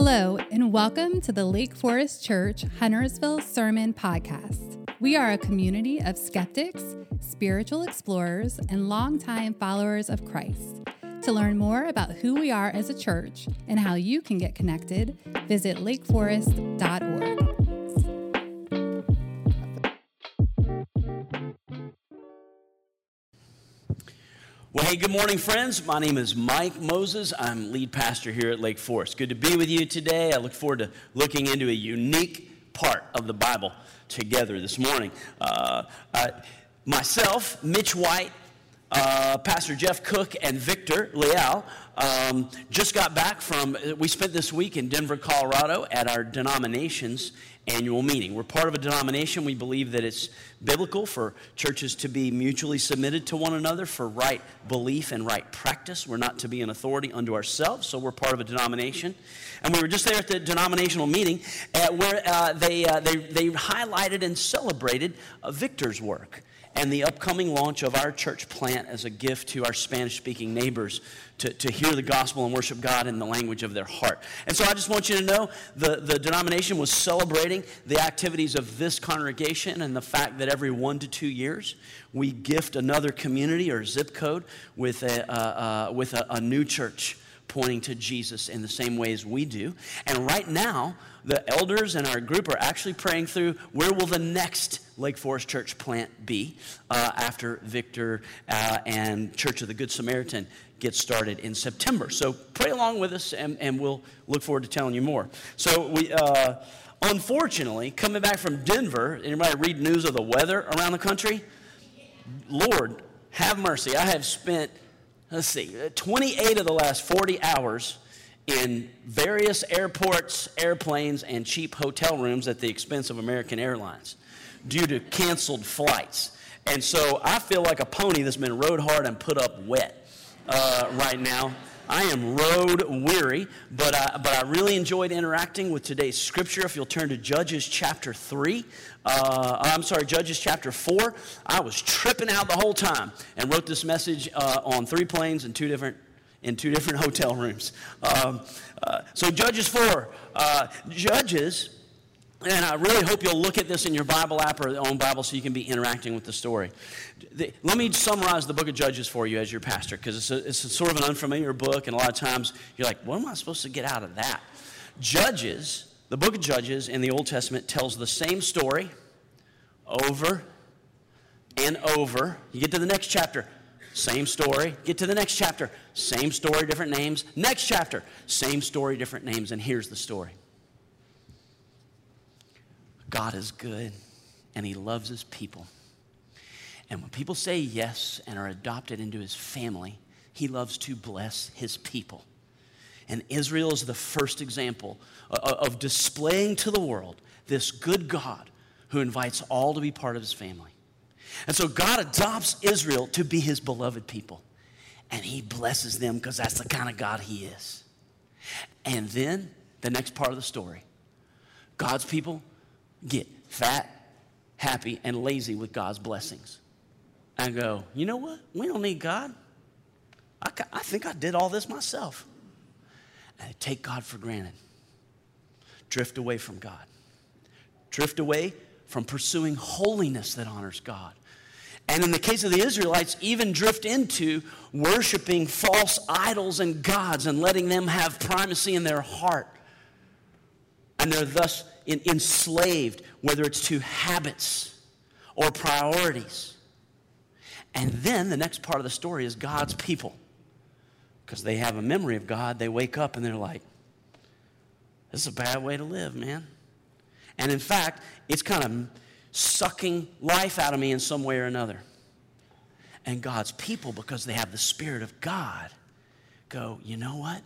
Hello, and welcome to the Lake Forest Church Huntersville Sermon Podcast. We are a community of skeptics, spiritual explorers, and longtime followers of Christ. To learn more about who we are as a church and how you can get connected, visit lakeforest.org. Well, hey, good morning, friends. My name is Mike Moses. I'm lead pastor here at Lake Forest. Good to be with you today. I look forward to looking into a unique part of the Bible together this morning. Uh, myself, Mitch White, uh, Pastor Jeff Cook, and Victor Leal um, just got back from, we spent this week in Denver, Colorado at our denomination's annual meeting. We're part of a denomination. We believe that it's biblical for churches to be mutually submitted to one another for right belief and right practice. We're not to be an authority unto ourselves, so we're part of a denomination. And we were just there at the denominational meeting uh, where uh, they, uh, they, they highlighted and celebrated Victor's work and the upcoming launch of our church plant as a gift to our Spanish speaking neighbors to, to hear the gospel and worship God in the language of their heart. And so I just want you to know the, the denomination was celebrating the activities of this congregation and the fact that every one to two years we gift another community or zip code with a, uh, uh, with a, a new church pointing to Jesus in the same ways we do. And right now, the elders in our group are actually praying through where will the next Lake Forest Church plant be uh, after Victor uh, and Church of the Good Samaritan get started in September. So pray along with us, and, and we'll look forward to telling you more. So we. Uh, unfortunately, coming back from Denver, anybody read news of the weather around the country? Lord, have mercy. I have spent, let's see, 28 of the last 40 hours in various airports, airplanes, and cheap hotel rooms at the expense of American Airlines due to canceled flights. And so I feel like a pony that's been rode hard and put up wet uh, right now. I am road weary, but I, but I really enjoyed interacting with today's scripture. If you'll turn to Judges chapter 3, uh, I'm sorry, Judges chapter 4, I was tripping out the whole time and wrote this message uh, on three planes and two different in two different hotel rooms. Um, uh, so, Judges 4. Uh, Judges, and I really hope you'll look at this in your Bible app or your own Bible so you can be interacting with the story. The, let me summarize the book of Judges for you as your pastor, because it's, a, it's a sort of an unfamiliar book, and a lot of times you're like, what am I supposed to get out of that? Judges, the book of Judges in the Old Testament tells the same story over and over. You get to the next chapter, same story. Get to the next chapter. Same story, different names. Next chapter. Same story, different names. And here's the story God is good and He loves His people. And when people say yes and are adopted into His family, He loves to bless His people. And Israel is the first example of displaying to the world this good God who invites all to be part of His family. And so God adopts Israel to be his beloved people. And he blesses them because that's the kind of God he is. And then the next part of the story God's people get fat, happy, and lazy with God's blessings. I go, you know what? We don't need God. I, I think I did all this myself. And I take God for granted. Drift away from God. Drift away from pursuing holiness that honors God. And in the case of the Israelites, even drift into worshiping false idols and gods and letting them have primacy in their heart. And they're thus enslaved, whether it's to habits or priorities. And then the next part of the story is God's people. Because they have a memory of God, they wake up and they're like, this is a bad way to live, man. And in fact, it's kind of sucking life out of me in some way or another. And God's people, because they have the Spirit of God, go, you know what?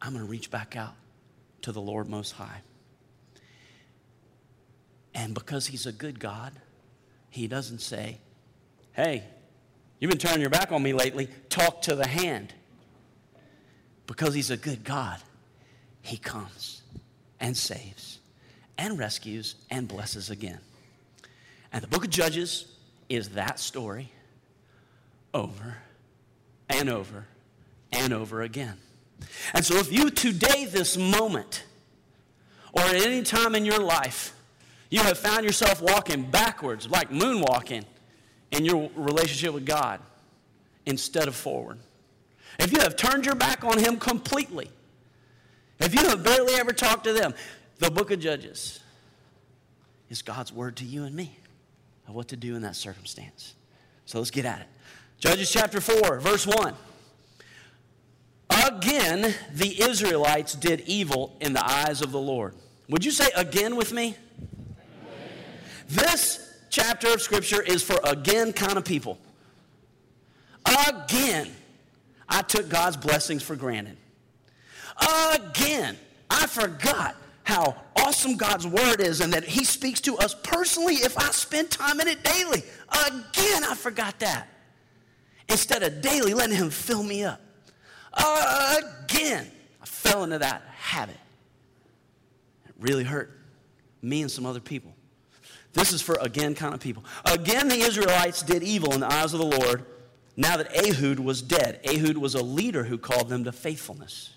I'm going to reach back out to the Lord Most High. And because He's a good God, He doesn't say, hey, you've been turning your back on me lately, talk to the hand. Because He's a good God, He comes and saves and rescues and blesses again. And the book of Judges is that story over and over and over again. And so, if you today, this moment, or at any time in your life, you have found yourself walking backwards, like moonwalking, in your relationship with God instead of forward. If you have turned your back on Him completely, if you have barely ever talked to them, the book of Judges is God's word to you and me of what to do in that circumstance. So let's get at it. Judges chapter 4, verse 1. Again, the Israelites did evil in the eyes of the Lord. Would you say again with me? This chapter of Scripture is for again kind of people. Again, I took God's blessings for granted. Again, I forgot how awesome God's word is and that He speaks to us personally if I spend time in it daily. Again, I forgot that. Instead of daily letting Him fill me up. Again, I fell into that habit. It really hurt me and some other people. This is for again kind of people. Again, the Israelites did evil in the eyes of the Lord now that Ehud was dead. Ehud was a leader who called them to faithfulness.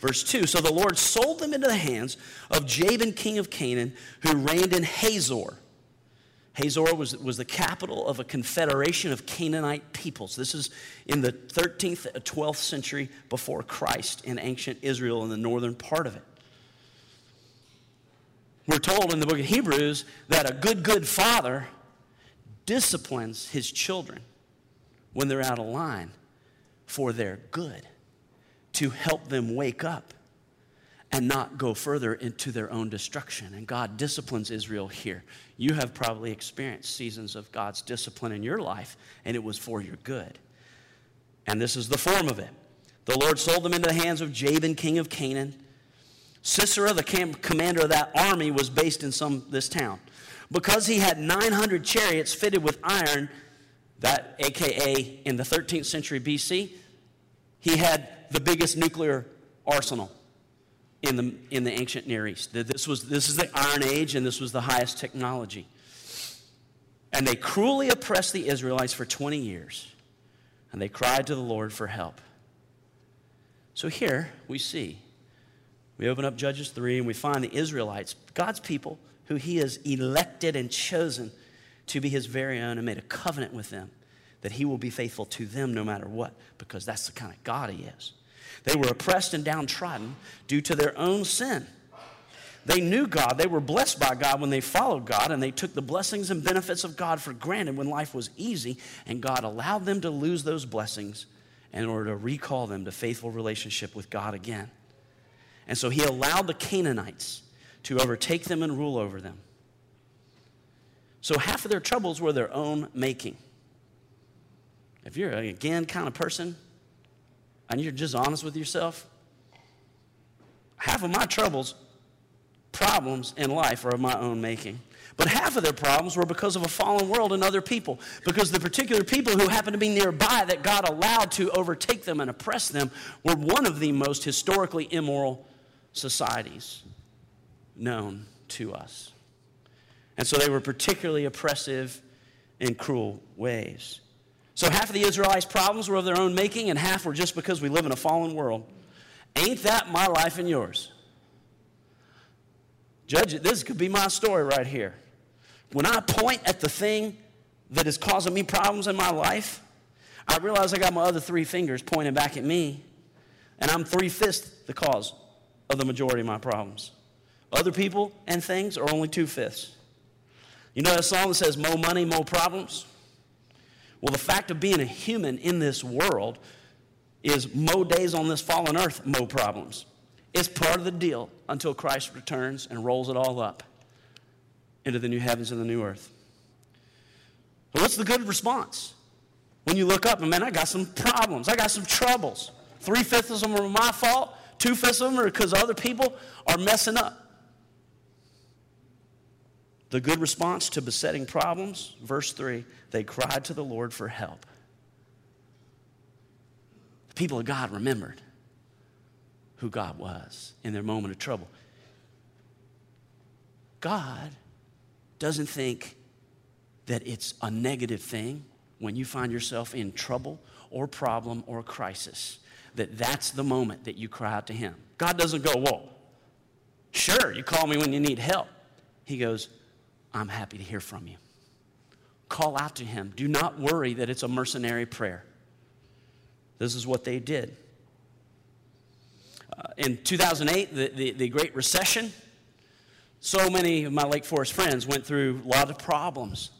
Verse 2 So the Lord sold them into the hands of Jabin, king of Canaan, who reigned in Hazor. Hazor was, was the capital of a confederation of Canaanite peoples. This is in the 13th, 12th century before Christ in ancient Israel in the northern part of it. We're told in the book of Hebrews that a good, good father disciplines his children when they're out of line for their good, to help them wake up and not go further into their own destruction. And God disciplines Israel here. You have probably experienced seasons of God's discipline in your life, and it was for your good. And this is the form of it. The Lord sold them into the hands of Jabin, king of Canaan Sisera, the commander of that army, was based in some this town. Because he had 900 chariots fitted with iron, that AKA in the 13th century BC, he had the biggest nuclear arsenal in the, in the ancient Near East. This, was, this is the Iron Age, and this was the highest technology. And they cruelly oppressed the Israelites for 20 years, and they cried to the Lord for help. So here we see we open up Judges 3 and we find the Israelites, God's people, who he has elected and chosen to be his very own and made a covenant with them that he will be faithful to them no matter what, because that's the kind of God he is. They were oppressed and downtrodden due to their own sin. They knew God. They were blessed by God when they followed God, and they took the blessings and benefits of God for granted when life was easy, and God allowed them to lose those blessings in order to recall them to faithful relationship with God again. And so he allowed the Canaanites to overtake them and rule over them. So half of their troubles were their own making. If you're, a again, kind of person, and you're just honest with yourself, half of my troubles, problems in life are of my own making. But half of their problems were because of a fallen world and other people. Because the particular people who happened to be nearby that God allowed to overtake them and oppress them were one of the most historically immoral societies known to us. And so they were particularly oppressive in cruel ways. So half of the Israelites' problems were of their own making, and half were just because we live in a fallen world. Ain't that my life and yours? Judge it. This could be my story right here. When I point at the thing that is causing me problems in my life, I realize I got my other three fingers pointing back at me, and I'm three fifths the cause of the majority of my problems. Other people and things are only two fifths. You know that song that says, more money, more problems? Well, the fact of being a human in this world is more days on this fallen earth, more problems. It's part of the deal until Christ returns and rolls it all up into the new heavens and the new earth. Well, what's the good response? When you look up and, man, I got some problems, I got some troubles. Three fifths of them are my fault, Two fifths of them are because other people are messing up. The good response to besetting problems, verse 3, they cried to the Lord for help. The people of God remembered who God was in their moment of trouble. God doesn't think that it's a negative thing when you find yourself in trouble or problem or crisis that that's the moment that you cry out to Him. God doesn't go, Whoa, sure, you call me when you need help. He goes, I'm happy to hear from you. Call out to Him. Do not worry that it's a mercenary prayer. This is what they did. Uh, in 2008, the, the, the Great Recession, so many of my Lake Forest friends went through a lot of problems.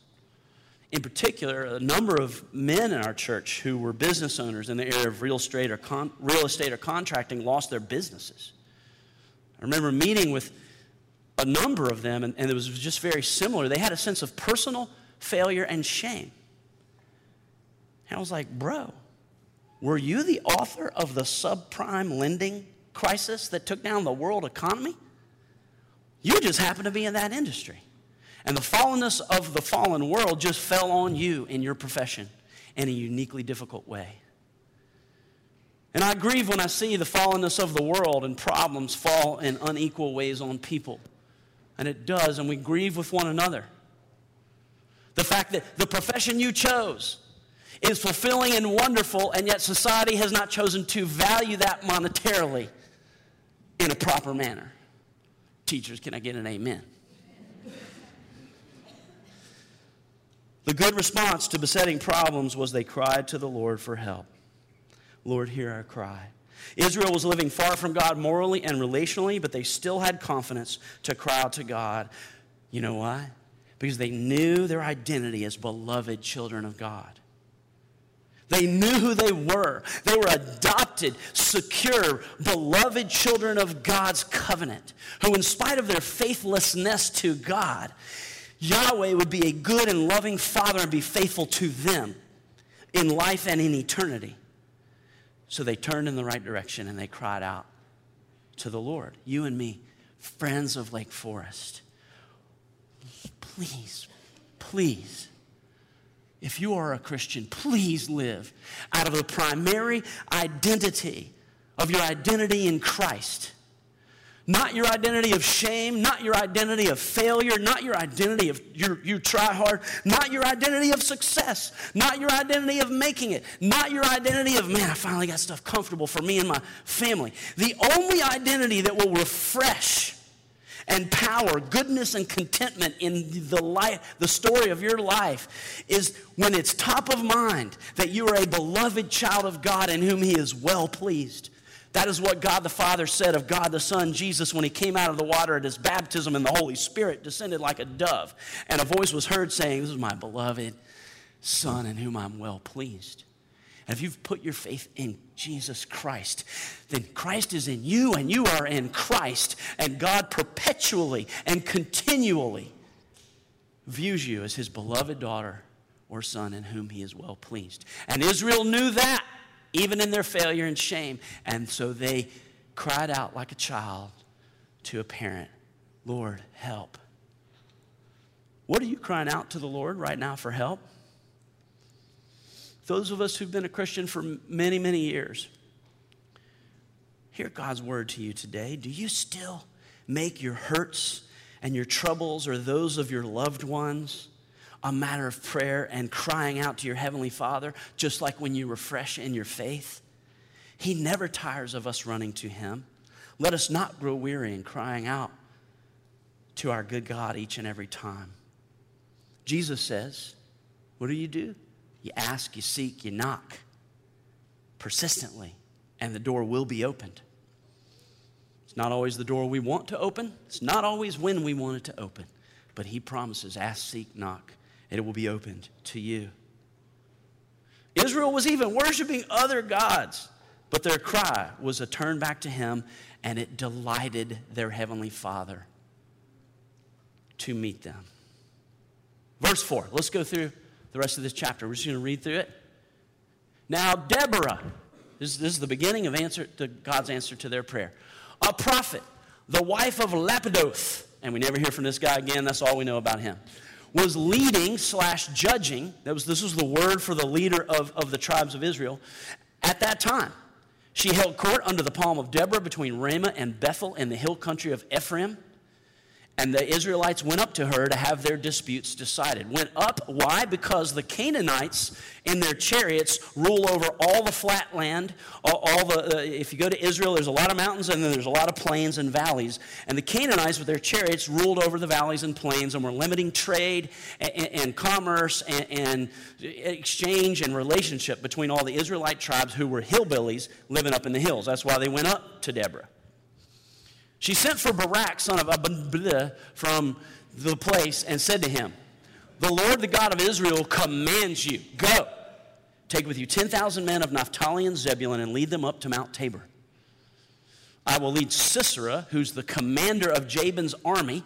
In particular, a number of men in our church who were business owners in the area of real estate or, con- real estate or contracting lost their businesses. I remember meeting with a number of them, and, and it was just very similar. They had a sense of personal failure and shame. And I was like, bro, were you the author of the subprime lending crisis that took down the world economy? You just happen to be in that industry. And the fallenness of the fallen world just fell on you in your profession in a uniquely difficult way. And I grieve when I see the fallenness of the world and problems fall in unequal ways on people. And it does, and we grieve with one another. The fact that the profession you chose is fulfilling and wonderful, and yet society has not chosen to value that monetarily in a proper manner. Teachers, can I get an amen? The good response to besetting problems was they cried to the Lord for help. Lord, hear our cry. Israel was living far from God morally and relationally, but they still had confidence to cry out to God. You know why? Because they knew their identity as beloved children of God. They knew who they were. They were adopted, secure, beloved children of God's covenant, who, in spite of their faithlessness to God, Yahweh would be a good and loving father and be faithful to them in life and in eternity. So they turned in the right direction and they cried out to the Lord. You and me, friends of Lake Forest, please, please if you are a Christian, please live out of the primary identity of your identity in Christ. Not your identity of shame, not your identity of failure, not your identity of you, you try hard, not your identity of success, not your identity of making it, not your identity of, man, I finally got stuff comfortable for me and my family. The only identity that will refresh and power, goodness and contentment in the life, the story of your life is when it's top of mind that you are a beloved child of God in whom he is well pleased. That is what God the Father said of God the Son, Jesus, when he came out of the water at his baptism and the Holy Spirit descended like a dove. And a voice was heard saying, This is my beloved Son in whom I'm well pleased. And if you've put your faith in Jesus Christ, then Christ is in you and you are in Christ. And God perpetually and continually views you as his beloved daughter or son in whom he is well pleased. And Israel knew that, even in their failure and shame. And so they cried out like a child to a parent Lord, help. What are you crying out to the Lord right now for help? those of us who've been a Christian for many, many years, hear God's word to you today. Do you still make your hurts and your troubles or those of your loved ones a matter of prayer and crying out to your Heavenly Father, just like when you refresh in your faith? He never tires of us running to Him. Let us not grow weary in crying out to our good God each and every time. Jesus says, What do you do? You ask, you seek, you knock persistently, and the door will be opened. It's not always the door we want to open, it's not always when we want it to open, but He promises ask, seek, knock, and it will be opened to you. Israel was even worshiping other gods, but their cry was a turn back to Him, and it delighted their Heavenly Father to meet them. Verse 4, let's go through the rest of this chapter. We're just going to read through it. Now, Deborah, this, this is the beginning of answer to God's answer to their prayer. A prophet, the wife of Lapidoth, and we never hear from this guy again, that's all we know about him, was leading slash judging, that was, this was the word for the leader of, of the tribes of Israel, at that time. She held court under the palm of Deborah between Ramah and Bethel in the hill country of Ephraim. And the Israelites went up to her to have their disputes decided. Went up, why? Because the Canaanites in their chariots rule over all the flat land. All, all the, uh, if you go to Israel, there's a lot of mountains and then there's a lot of plains and valleys. And the Canaanites, with their chariots, ruled over the valleys and plains and were limiting trade and, and commerce and, and exchange and relationship between all the Israelite tribes who were hillbillies living up in the hills. That's why they went up to Deborah. She sent for Barak, son of Abinadab, from the place and said to him, The Lord, the God of Israel, commands you, go. Take with you 10,000 men of Naphtali and Zebulun and lead them up to Mount Tabor. I will lead Sisera, who's the commander of Jabin's army.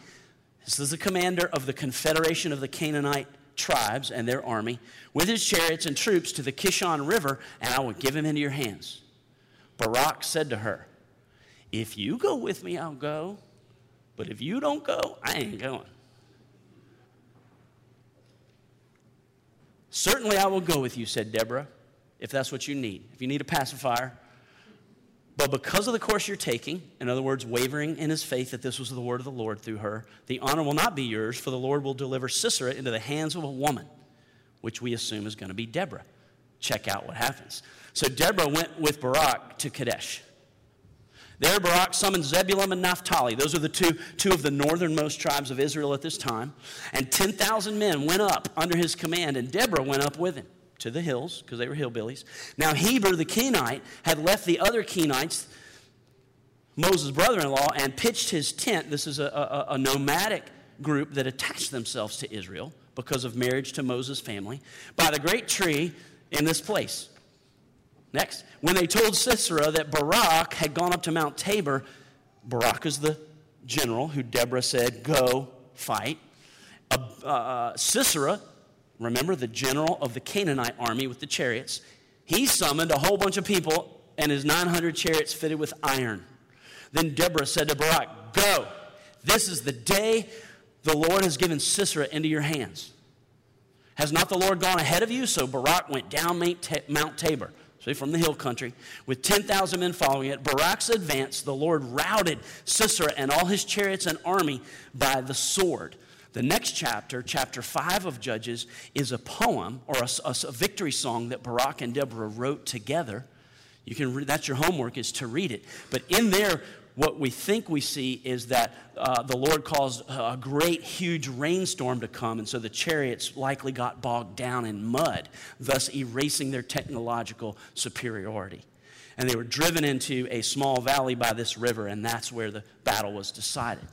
This is the commander of the confederation of the Canaanite tribes and their army, with his chariots and troops to the Kishon River, and I will give him into your hands. Barak said to her, if you go with me, I'll go. But if you don't go, I ain't going. Certainly I will go with you, said Deborah, if that's what you need. If you need a pacifier. But because of the course you're taking, in other words, wavering in his faith that this was the word of the Lord through her, the honor will not be yours, for the Lord will deliver Sisera into the hands of a woman, which we assume is going to be Deborah. Check out what happens. So Deborah went with Barak to Kadesh. There, Barak summoned Zebulun and Naphtali. Those are the two, two of the northernmost tribes of Israel at this time. And 10,000 men went up under his command, and Deborah went up with him to the hills, because they were hillbillies. Now, Heber the Kenite had left the other Kenites, Moses' brother in law, and pitched his tent. This is a, a, a nomadic group that attached themselves to Israel because of marriage to Moses' family by the great tree in this place. Next, when they told Sisera that Barak had gone up to Mount Tabor, Barak is the general who Deborah said, Go fight. Uh, uh, Sisera, remember the general of the Canaanite army with the chariots, he summoned a whole bunch of people and his 900 chariots fitted with iron. Then Deborah said to Barak, Go. This is the day the Lord has given Sisera into your hands. Has not the Lord gone ahead of you? So Barak went down Mount Tabor see, from the hill country, with 10,000 men following it. Barak's advance, the Lord routed Sisera and all his chariots and army by the sword. The next chapter, chapter 5 of Judges, is a poem or a, a, a victory song that Barak and Deborah wrote together. You can read, that's your homework is to read it. But in there, what we think we see is that uh, the Lord caused a great, huge rainstorm to come, and so the chariots likely got bogged down in mud, thus erasing their technological superiority. And they were driven into a small valley by this river, and that's where the battle was decided.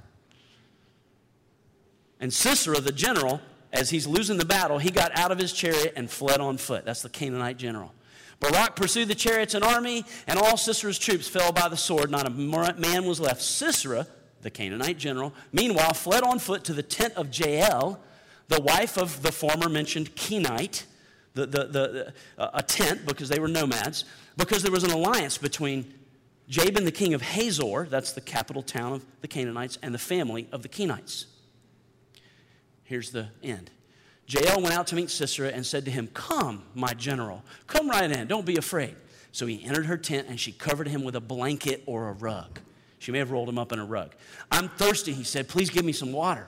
And Sisera, the general, as he's losing the battle, he got out of his chariot and fled on foot. That's the Canaanite general. Barak pursued the chariots and army, and all Sisera's troops fell by the sword. Not a man was left. Sisera, the Canaanite general, meanwhile fled on foot to the tent of Jael, the wife of the former mentioned Kenite, the, the, the, uh, a tent because they were nomads, because there was an alliance between Jabin, the king of Hazor, that's the capital town of the Canaanites, and the family of the Kenites. Here's the end. Jael went out to meet Sisera and said to him, Come, my general, come right in, don't be afraid. So he entered her tent and she covered him with a blanket or a rug. She may have rolled him up in a rug. I'm thirsty, he said, please give me some water.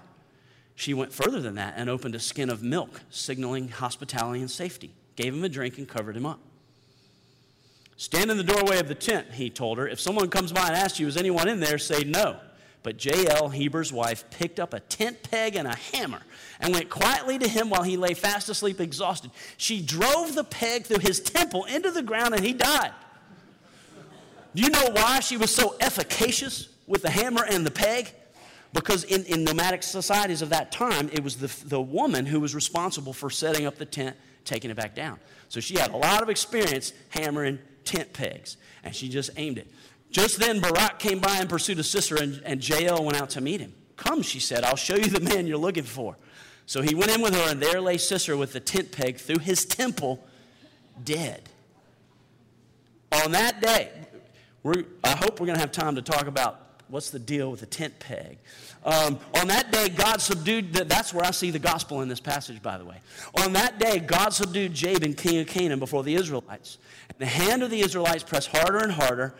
She went further than that and opened a skin of milk, signaling hospitality and safety, gave him a drink, and covered him up. Stand in the doorway of the tent, he told her. If someone comes by and asks you, Is anyone in there? say no. But Jael, Heber's wife, picked up a tent peg and a hammer and went quietly to him while he lay fast asleep, exhausted. She drove the peg through his temple into the ground and he died. Do you know why she was so efficacious with the hammer and the peg? Because in, in nomadic societies of that time, it was the, the woman who was responsible for setting up the tent, taking it back down. So she had a lot of experience hammering tent pegs, and she just aimed it. Just then, Barak came by in pursuit of Sisera, and, and Jael went out to meet him. Come, she said, I'll show you the man you're looking for. So he went in with her, and there lay Sisera with the tent peg through his temple, dead. On that day, I hope we're going to have time to talk about what's the deal with the tent peg. Um, on that day, God subdued, the, that's where I see the gospel in this passage, by the way. On that day, God subdued Jabin, king of Canaan, before the Israelites. And the hand of the Israelites pressed harder and harder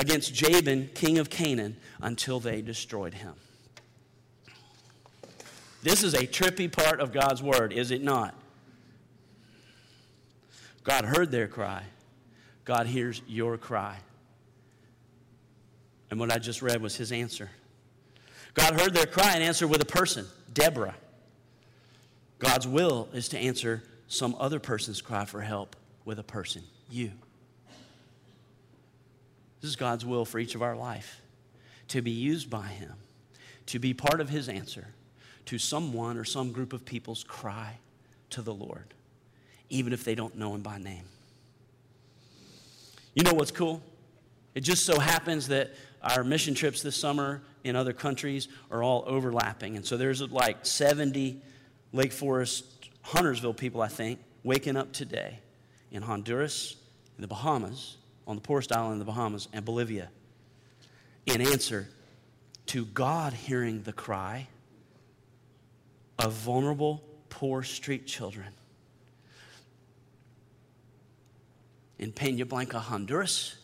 against Jabin, king of Canaan, until they destroyed him. This is a trippy part of God's word, is it not? God heard their cry. God hears your cry. And what I just read was his answer. God heard their cry and answered with a person, Deborah. God's will is to answer some other person's cry for help with a person, you. This is God's will for each of our life to be used by Him, to be part of His answer to someone or some group of people's cry to the Lord, even if they don't know Him by name. You know what's cool? It just so happens that our mission trips this summer in other countries are all overlapping. And so there's like 70 Lake Forest, Huntersville people, I think, waking up today in Honduras, in the Bahamas, on the poorest island in the Bahamas, and Bolivia in answer to God hearing the cry of vulnerable, poor street children. In Pena Blanca, Honduras,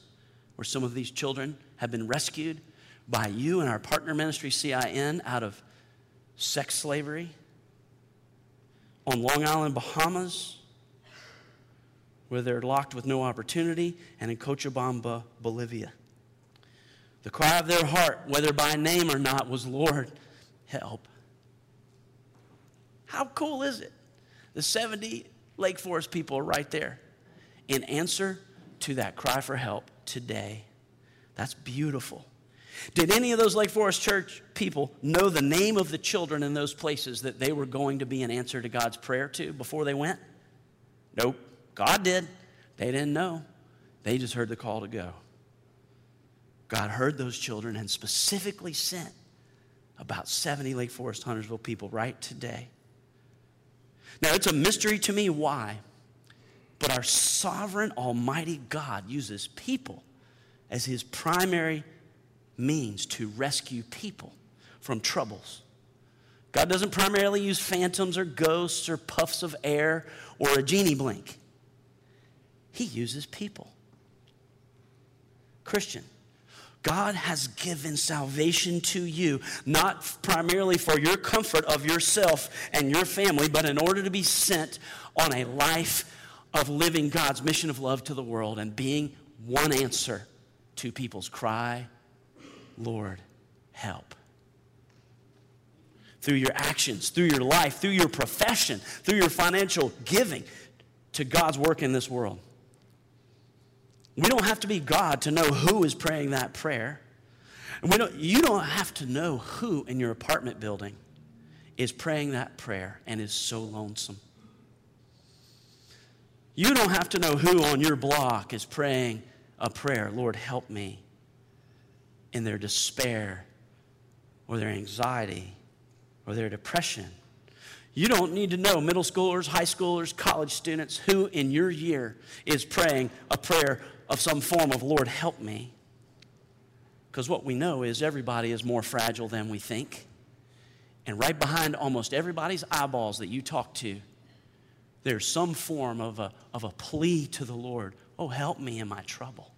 where some of these children have been rescued by you and our partner ministry, CIN, out of sex slavery. On Long Island, Bahamas, where they're locked with no opportunity, and in Cochabamba, Bolivia. The cry of their heart, whether by name or not, was, Lord, help. How cool is it? The 70 Lake Forest people are right there in answer to that cry for help today. That's beautiful. Did any of those Lake Forest Church people know the name of the children in those places that they were going to be an answer to God's prayer to before they went? Nope. God did. They didn't know. They just heard the call to go. God heard those children and specifically sent about 70 Lake Forest Huntersville people right today. Now, it's a mystery to me why, but our sovereign, almighty God uses people as his primary means to rescue people from troubles. God doesn't primarily use phantoms or ghosts or puffs of air or a genie blink. He uses people. Christian, God has given salvation to you, not primarily for your comfort of yourself and your family, but in order to be sent on a life of living God's mission of love to the world and being one answer to people's cry, Lord, help. Through your actions, through your life, through your profession, through your financial giving to God's work in this world. We don't have to be God to know who is praying that prayer. And we don't, you don't have to know who in your apartment building is praying that prayer and is so lonesome. You don't have to know who on your block is praying a prayer, Lord, help me in their despair or their anxiety or their depression. You don't need to know middle schoolers, high schoolers, college students who in your year is praying a prayer of some form of, Lord, help me. Because what we know is everybody is more fragile than we think. And right behind almost everybody's eyeballs that you talk to, there's some form of a, of a plea to the Lord Oh, help me in my trouble.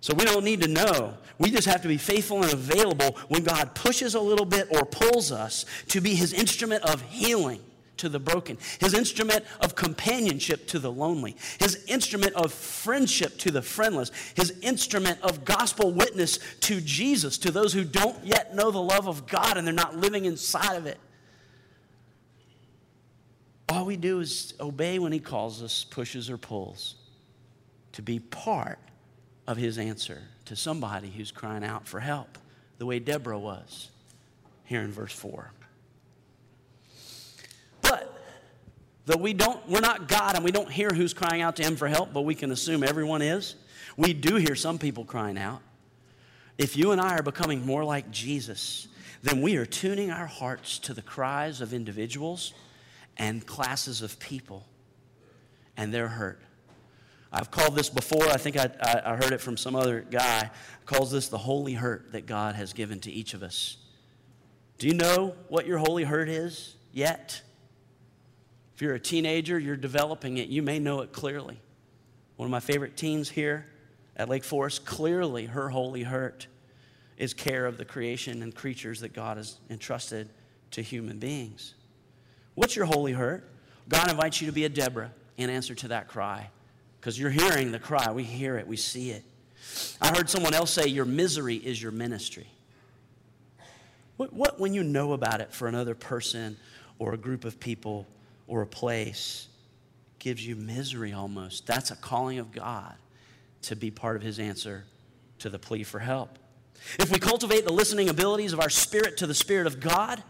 So we don't need to know. We just have to be faithful and available when God pushes a little bit or pulls us to be his instrument of healing to the broken, his instrument of companionship to the lonely, his instrument of friendship to the friendless, his instrument of gospel witness to Jesus, to those who don't yet know the love of God and they're not living inside of it. All we do is obey when he calls us, pushes or pulls, to be part of his answer to somebody who's crying out for help, the way Deborah was here in verse 4. But though we don't, we're not God and we don't hear who's crying out to him for help, but we can assume everyone is. We do hear some people crying out. If you and I are becoming more like Jesus, then we are tuning our hearts to the cries of individuals and classes of people and their hurt. I've called this before, I think I, I, heard it from some other guy, calls this the holy hurt that God has given to each of us. Do you know what your holy hurt is yet? If you're a teenager, you're developing it, you may know it clearly. One of my favorite teens here at Lake Forest, clearly her holy hurt is care of the creation and creatures that God has entrusted to human beings. What's your holy hurt? God invites you to be a Deborah in answer to that cry because you're hearing the cry. We hear it, we see it. I heard someone else say, Your misery is your ministry. What, what when you know about it for another person or a group of people or a place gives you misery almost? That's a calling of God to be part of His answer to the plea for help. If we cultivate the listening abilities of our spirit to the Spirit of God,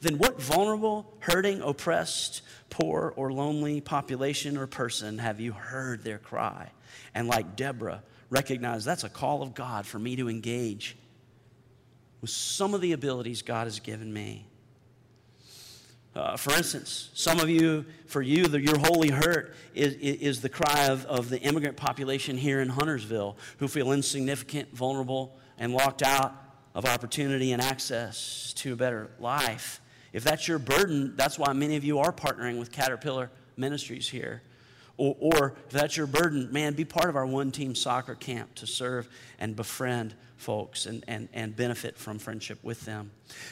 then what vulnerable, hurting, oppressed, poor, or lonely population or person have you heard their cry? And like Deborah, recognize that's a call of God for me to engage with some of the abilities God has given me. Uh, for instance, some of you, for you, the, your holy hurt is, is the cry of, of the immigrant population here in Huntersville who feel insignificant, vulnerable, and locked out of opportunity and access to a better life. If that's your burden, that's why many of you are partnering with Caterpillar Ministries here. Or, or if that's your burden, man, be part of our one team soccer camp to serve and befriend folks and, and, and benefit from friendship with them.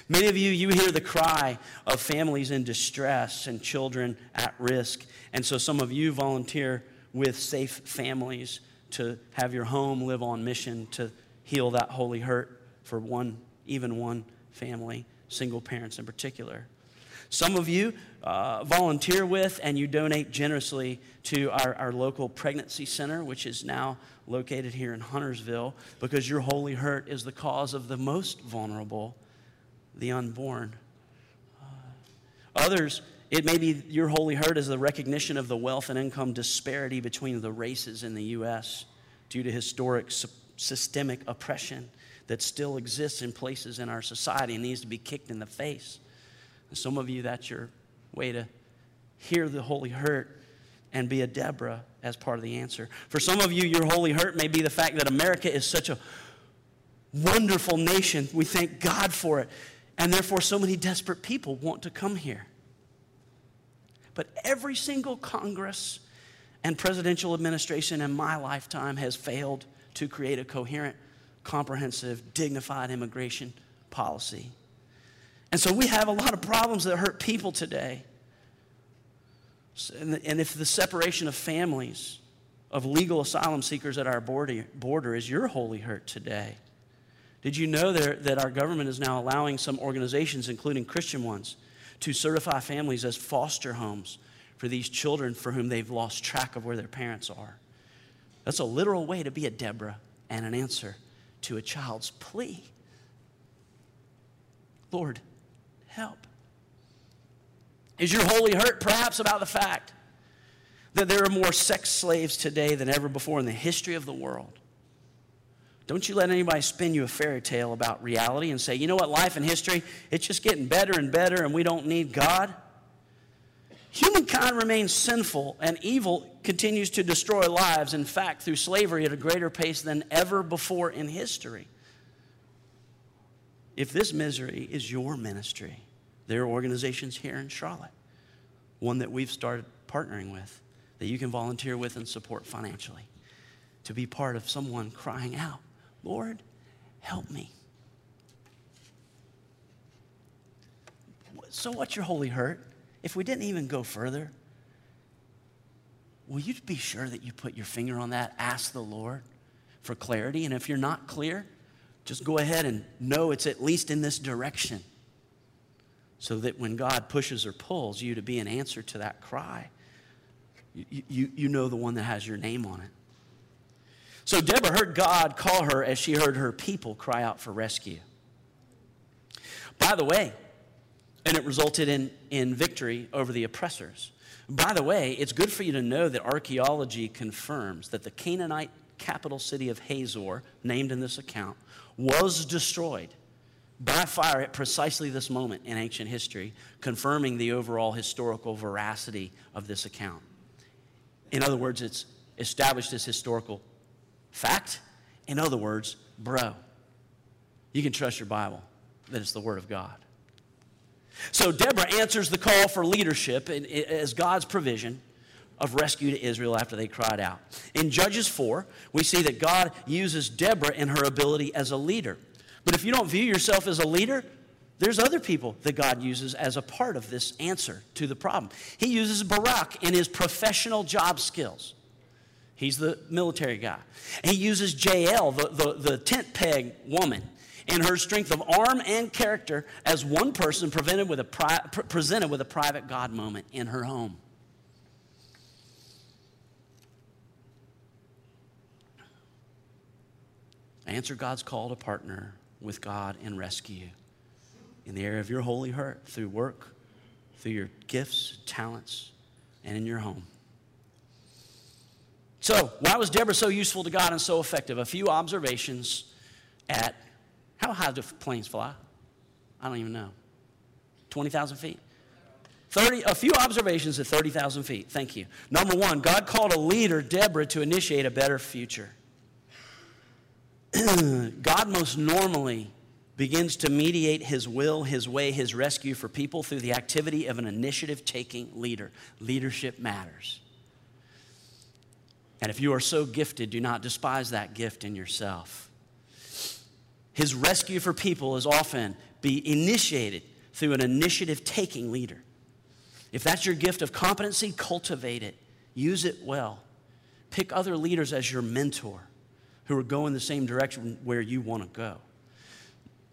Many of you, you hear the cry of families in distress and children at risk. And so some of you volunteer with Safe Families to have your home live on mission to heal that holy hurt for one, even one family, single parents in particular. Some of you uh, volunteer with and you donate generously to our, our local pregnancy center, which is now located here in Huntersville, because your holy hurt is the cause of the most vulnerable, the unborn. Others, it may be your holy hurt is the recognition of the wealth and income disparity between the races in the U.S. due to historic systemic oppression that still exists in places in our society and needs to be kicked in the face. And some of you, that's your way to hear the holy hurt and be a Deborah as part of the answer. For some of you, your holy hurt may be the fact that America is such a wonderful nation. We thank God for it. And therefore, so many desperate people want to come here. But every single Congress and presidential administration in my lifetime has failed to create a coherent, comprehensive, dignified immigration policy. And so we have a lot of problems that hurt people today. And if the separation of families, of legal asylum seekers at our border, is your holy hurt today, did you know that our government is now allowing some organizations, including Christian ones, to certify families as foster homes for these children for whom they've lost track of where their parents are? That's a literal way to be a Deborah and an answer to a child's plea. Lord, help? Is your holy hurt perhaps about the fact that there are more sex slaves today than ever before in the history of the world? Don't you let anybody spin you a fairy tale about reality and say, you know what, life and history, it's just getting better and better and we don't need God. Humankind remains sinful and evil continues to destroy lives, in fact, through slavery at a greater pace than ever before in history. If this misery is your ministry, there are organizations here in Charlotte, one that we've started partnering with, that you can volunteer with and support financially to be part of someone crying out, Lord, help me. So, what's your holy hurt? If we didn't even go further, will you be sure that you put your finger on that? Ask the Lord for clarity. And if you're not clear, just go ahead and know it's at least in this direction. So that when God pushes or pulls you to be an answer to that cry, you, you, you know the one that has your name on it. So Deborah heard God call her as she heard her people cry out for rescue. By the way, and it resulted in, in victory over the oppressors. By the way, it's good for you to know that archaeology confirms that the Canaanite capital city of Hazor, named in this account, was destroyed by fire at precisely this moment in ancient history, confirming the overall historical veracity of this account. In other words, it's established as historical fact. In other words, bro, you can trust your Bible that it's the Word of God. So Deborah answers the call for leadership as God's provision of rescue to Israel after they cried out. In Judges 4, we see that God uses Deborah in her ability as a leader. But if you don't view yourself as a leader, there's other people that God uses as a part of this answer to the problem. He uses Barak in his professional job skills. He's the military guy. He uses Jael, the, the, the tent peg woman, in her strength of arm and character as one person presented with a, pri- presented with a private God moment in her home. Answer God's call to partner with God and rescue you in the area of your holy hurt through work, through your gifts, talents, and in your home. So, why was Deborah so useful to God and so effective? A few observations at how high do planes fly? I don't even know. 20,000 feet? 30, a few observations at 30,000 feet. Thank you. Number one, God called a leader, Deborah, to initiate a better future. God most normally begins to mediate his will, his way, his rescue for people through the activity of an initiative taking leader. Leadership matters. And if you are so gifted, do not despise that gift in yourself. His rescue for people is often be initiated through an initiative taking leader. If that's your gift of competency, cultivate it, use it well. Pick other leaders as your mentor who are going the same direction where you want to go.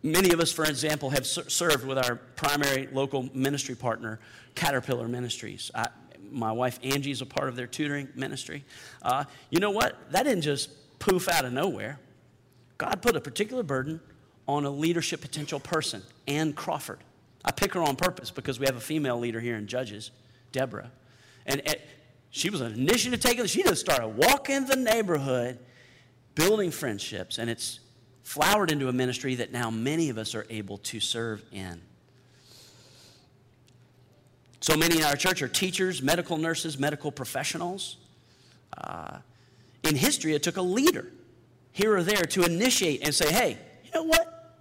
Many of us, for example, have served with our primary local ministry partner, Caterpillar Ministries. I, my wife Angie is a part of their tutoring ministry. Uh, you know what? That didn't just poof out of nowhere. God put a particular burden on a leadership potential person, Ann Crawford. I pick her on purpose because we have a female leader here in Judges, Deborah. And she was an initiative taker. She just started walking the neighborhood, building friendships, and it's flowered into a ministry that now many of us are able to serve in. So many in our church are teachers, medical nurses, medical professionals. Uh, in history, it took a leader here or there to initiate and say, hey, you know what?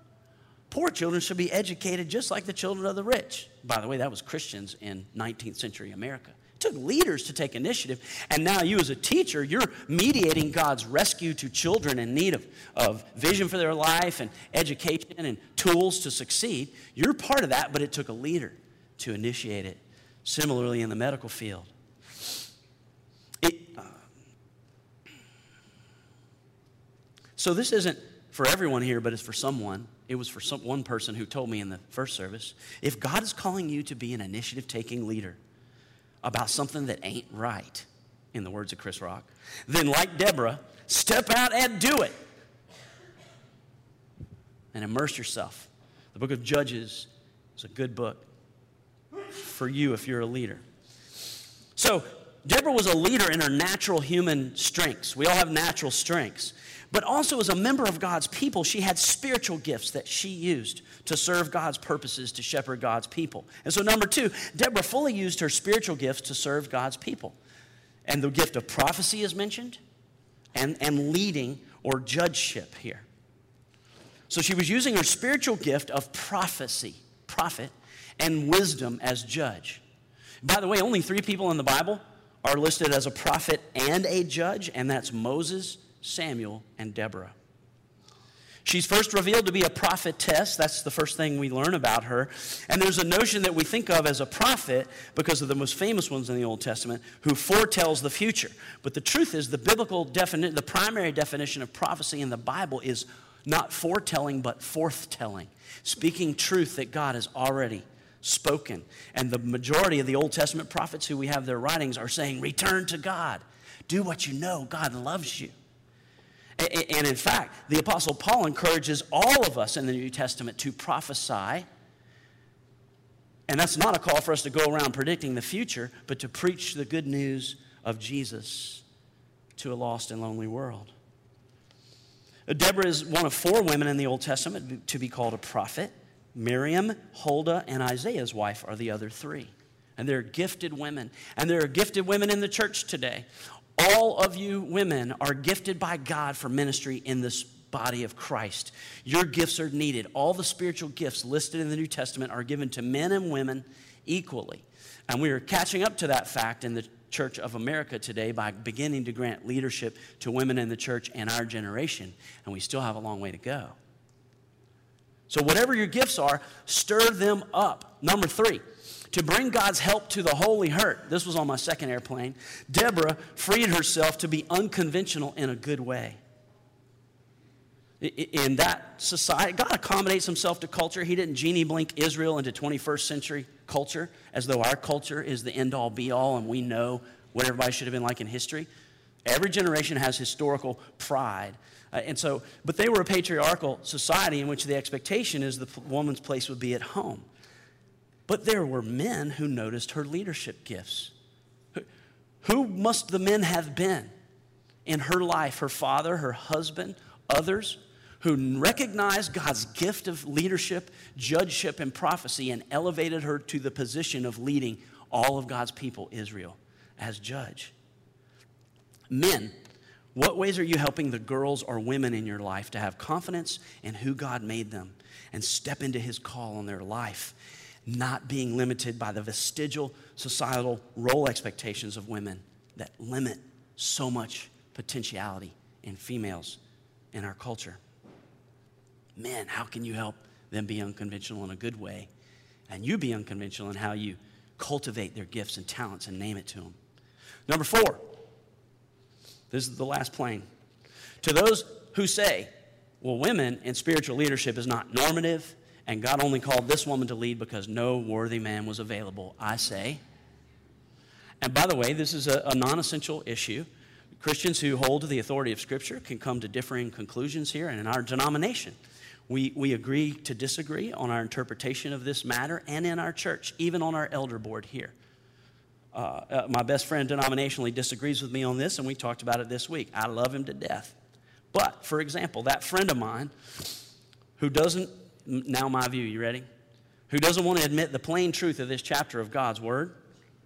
Poor children should be educated just like the children of the rich. By the way, that was Christians in 19th century America. It took leaders to take initiative. And now, you as a teacher, you're mediating God's rescue to children in need of, of vision for their life and education and tools to succeed. You're part of that, but it took a leader to initiate it. Similarly, in the medical field. It, uh, so, this isn't for everyone here, but it's for someone. It was for some, one person who told me in the first service if God is calling you to be an initiative taking leader about something that ain't right, in the words of Chris Rock, then, like Deborah, step out and do it and immerse yourself. The book of Judges is a good book for you if you're a leader. So, Deborah was a leader in her natural human strengths. We all have natural strengths. But also, as a member of God's people, she had spiritual gifts that she used to serve God's purposes, to shepherd God's people. And so, number two, Deborah fully used her spiritual gifts to serve God's people. And the gift of prophecy is mentioned, and, and leading or judgeship here. So, she was using her spiritual gift of prophecy, prophet, and wisdom as judge. By the way, only three people in the Bible are listed as a prophet and a judge, and that's Moses, Samuel, and Deborah. She's first revealed to be a prophetess. That's the first thing we learn about her. And there's a notion that we think of as a prophet because of the most famous ones in the Old Testament who foretells the future. But the truth is, the biblical definition, the primary definition of prophecy in the Bible is not foretelling, but forthtelling, speaking truth that God has already spoken. And the majority of the Old Testament prophets who we have their writings are saying, Return to God. Do what you know. God loves you. And in fact, the Apostle Paul encourages all of us in the New Testament to prophesy. And that's not a call for us to go around predicting the future, but to preach the good news of Jesus to a lost and lonely world. Deborah is one of four women in the Old Testament to be called a prophet. Miriam, Huldah, and Isaiah's wife are the other three. And they're gifted women. And there are gifted women in the church today. All of you women are gifted by God for ministry in this body of Christ. Your gifts are needed. All the spiritual gifts listed in the New Testament are given to men and women equally. And we are catching up to that fact in the Church of America today by beginning to grant leadership to women in the church and our generation. And we still have a long way to go. So, whatever your gifts are, stir them up. Number three, to bring God's help to the holy hurt. This was on my second airplane. Deborah freed herself to be unconventional in a good way. In that society, God accommodates himself to culture. He didn't genie blink Israel into 21st century culture as though our culture is the end all be all and we know what everybody should have been like in history. Every generation has historical pride. Uh, and so, but they were a patriarchal society in which the expectation is the woman's place would be at home. But there were men who noticed her leadership gifts. Who must the men have been in her life? Her father, her husband, others who recognized God's gift of leadership, judgeship, and prophecy and elevated her to the position of leading all of God's people, Israel, as judge. Men, what ways are you helping the girls or women in your life to have confidence in who God made them and step into his call on their life not being limited by the vestigial societal role expectations of women that limit so much potentiality in females in our culture. Men, how can you help them be unconventional in a good way? And you be unconventional in how you cultivate their gifts and talents and name it to them. Number four, this is the last plane. To those who say, well, women in spiritual leadership is not normative, and God only called this woman to lead because no worthy man was available. I say, and by the way, this is a, a non essential issue. Christians who hold to the authority of Scripture can come to differing conclusions here, and in our denomination, we, we agree to disagree on our interpretation of this matter and in our church, even on our elder board here. Uh, uh, my best friend denominationally disagrees with me on this, and we talked about it this week. I love him to death. But, for example, that friend of mine who doesn't now, my view, you ready? Who doesn't want to admit the plain truth of this chapter of God's Word?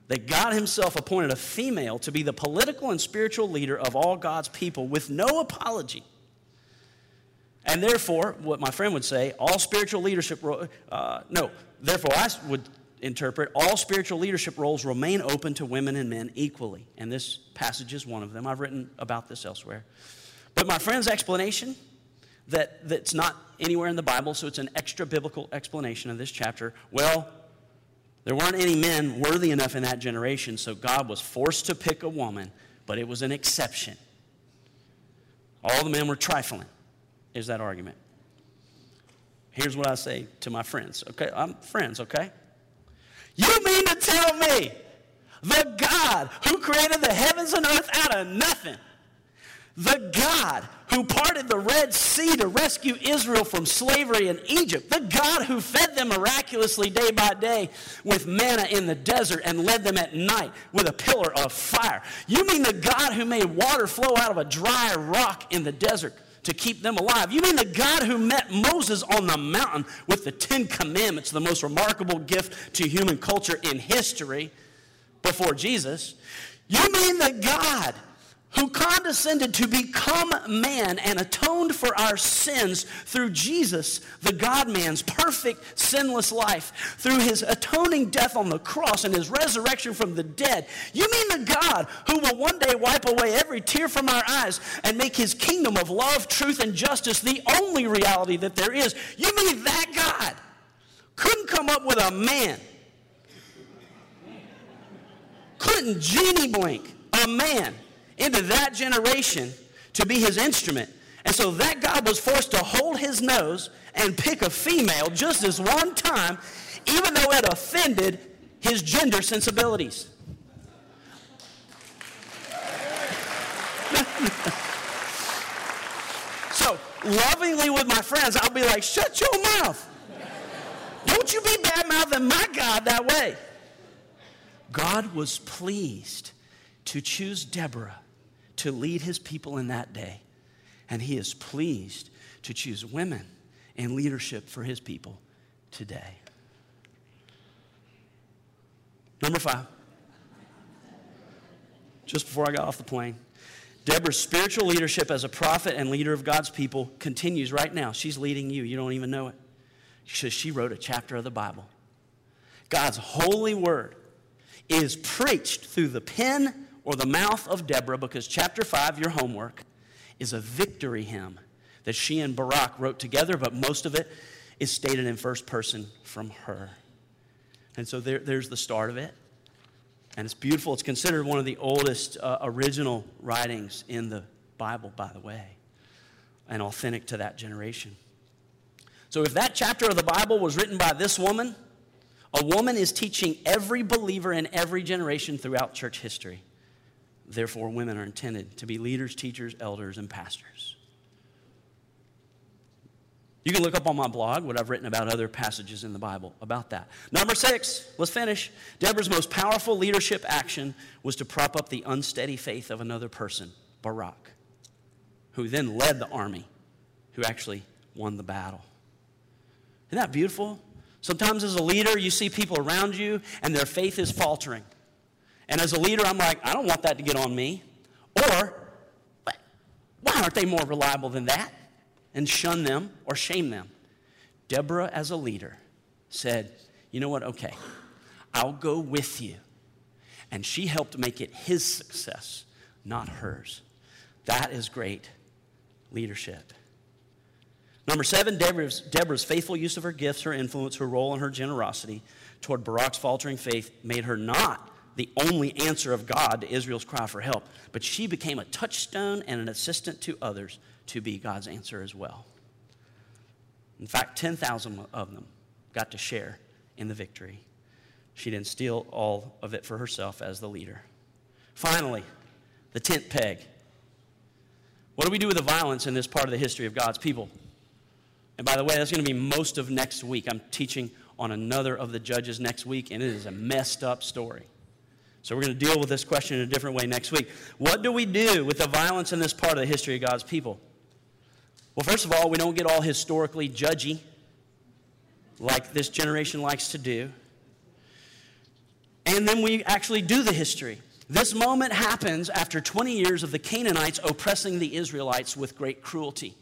That God Himself appointed a female to be the political and spiritual leader of all God's people with no apology. And therefore, what my friend would say, all spiritual leadership, uh, no, therefore I would interpret all spiritual leadership roles remain open to women and men equally. And this passage is one of them. I've written about this elsewhere. But my friend's explanation that, that's not anywhere in the Bible, so it's an extra biblical explanation of this chapter. Well, there weren't any men worthy enough in that generation, so God was forced to pick a woman, but it was an exception. All the men were trifling, is that argument. Here's what I say to my friends, okay? I'm friends, okay? You mean to tell me the God who created the heavens and earth out of nothing the God who parted the Red Sea to rescue Israel from slavery in Egypt, the God who fed them miraculously day by day with manna in the desert and led them at night with a pillar of fire. You mean the God who made water flow out of a dry rock in the desert to keep them alive? You mean the God who met Moses on the mountain with the Ten Commandments, the most remarkable gift to human culture in history before Jesus? You mean the God who condescended to become man and atoned for our sins through Jesus, the God man's perfect, sinless life, through his atoning death on the cross and his resurrection from the dead. You mean the God who will one day wipe away every tear from our eyes and make his kingdom of love, truth, and justice the only reality that there is? You mean that God couldn't come up with a man, couldn't genie blink a man into that generation to be his instrument. And so that God was forced to hold his nose and pick a female just this one time, even though it offended his gender sensibilities. so, lovingly with my friends, I'll be like, shut your mouth. Don't you be bad mouthing my God that way. God was pleased to choose Deborah to lead his people in that day. And he is pleased to choose women in leadership for his people today. Number five, just before I got off the plane, Deborah's spiritual leadership as a prophet and leader of God's people continues right now. She's leading you. You don't even know it. She wrote a chapter of the Bible. God's holy word is preached through the pen or the mouth of Deborah, because chapter 5, your homework, is a victory hymn that she and Barak wrote together, but most of it is stated in first person from her. And so there, there's the start of it. And it's beautiful. It's considered one of the oldest uh, original writings in the Bible, by the way, and authentic to that generation. So if that chapter of the Bible was written by this woman, a woman is teaching every believer in every generation throughout church history. Therefore, women are intended to be leaders, teachers, elders, and pastors. You can look up on my blog what I've written about other passages in the Bible about that. Number six, let's finish. Deborah's most powerful leadership action was to prop up the unsteady faith of another person, Barak, who then led the army, who actually won the battle. Isn't that beautiful? Sometimes as a leader, you see people around you and their faith is faltering. And as a leader, I'm like, I don't want that to get on me. Or, why aren't they more reliable than that? And shun them or shame them. Deborah, as a leader, said, You know what? Okay, I'll go with you. And she helped make it his success, not hers. That is great leadership. Number seven, Deborah's, Deborah's faithful use of her gifts, her influence, her role, and her generosity toward Barak's faltering faith made her not the only answer of God to Israel's cry for help, but she became a touchstone and an assistant to others to be God's answer as well. In fact, 10,000 of them got to share in the victory. She didn't steal all of it for herself as the leader. Finally, the tent peg. What do we do with the violence in this part of the history of God's people? And by the way, that's going to be most of next week. I'm teaching on another of the judges next week, and it is a messed up story. So we're going to deal with this question in a different way next week. What do we do with the violence in this part of the history of God's people? Well, first of all, we don't get all historically judgy like this generation likes to do. And then we actually do the history. This moment happens after 20 years of the Canaanites oppressing the Israelites with great cruelty.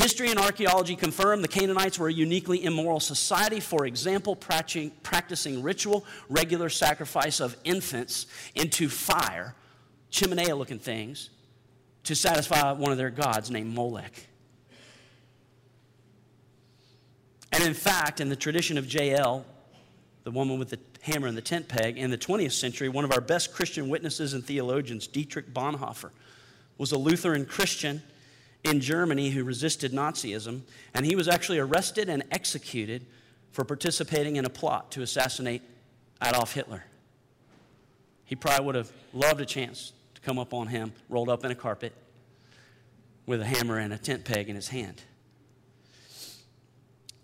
History and archaeology confirm the Canaanites were a uniquely immoral society, for example, practicing ritual, regular sacrifice of infants into fire, chimenea looking things, to satisfy one of their gods named Molech. And in fact, in the tradition of Jael, the woman with the hammer and the tent peg, in the 20th century, one of our best Christian witnesses and theologians, Dietrich Bonhoeffer, was a Lutheran Christian in Germany who resisted Nazism, and he was actually arrested and executed for participating in a plot to assassinate Adolf Hitler. He probably would have loved a chance to come up on him, rolled up in a carpet, with a hammer and a tent peg in his hand.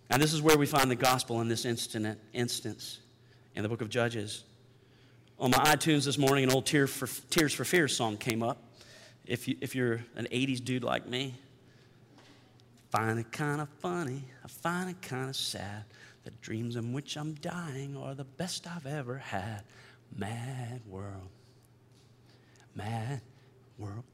And this is where we find the gospel in this instant, instance in the book of Judges. On my iTunes this morning, an old Tears for, Tears for song came up if, you, if you're an 80s dude like me, find it kind of funny, I find it kind of sad. The dreams in which I'm dying are the best I've ever had. Mad world. Mad world.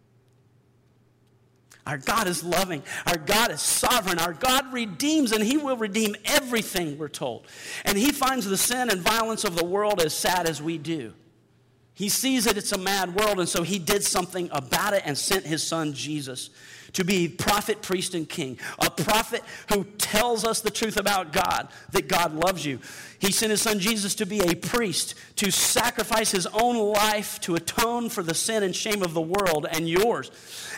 Our God is loving. Our God is sovereign. Our God redeems, and He will redeem everything, we're told. And He finds the sin and violence of the world as sad as we do. He sees that it's a mad world, and so he did something about it and sent his son Jesus to be prophet, priest, and king. A prophet who tells us the truth about God, that God loves you. He sent his son Jesus to be a priest, to sacrifice his own life to atone for the sin and shame of the world and yours,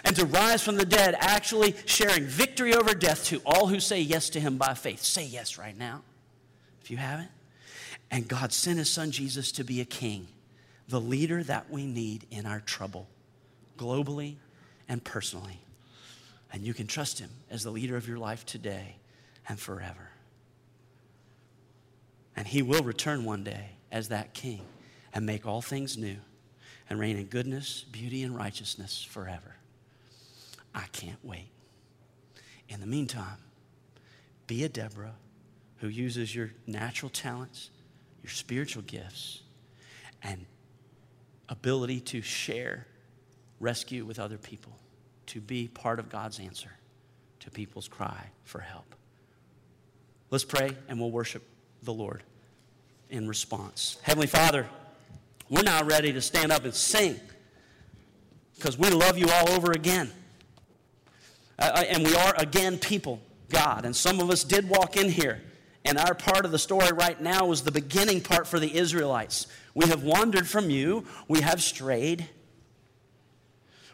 and to rise from the dead, actually sharing victory over death to all who say yes to him by faith. Say yes right now, if you haven't. And God sent his son Jesus to be a king the leader that we need in our trouble, globally and personally. And you can trust him as the leader of your life today and forever. And he will return one day as that king and make all things new and reign in goodness, beauty, and righteousness forever. I can't wait. In the meantime, be a Deborah who uses your natural talents, your spiritual gifts, and ability to share rescue with other people, to be part of God's answer to people's cry for help. Let's pray and we'll worship the Lord in response. Heavenly Father, we're now ready to stand up and sing because we love you all over again. Uh, and we are again people God. And some of us did walk in here. And our part of the story right now was the beginning part for the Israelites. We have wandered from you, we have strayed,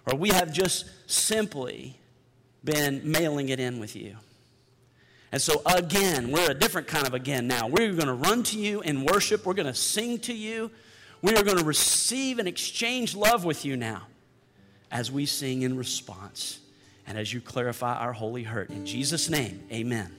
or we have just simply been mailing it in with you. And so, again, we're a different kind of again now. We're going to run to you in worship. We're going to sing to you. We are going to receive and exchange love with you now as we sing in response and as you clarify our holy hurt. In Jesus' name, amen.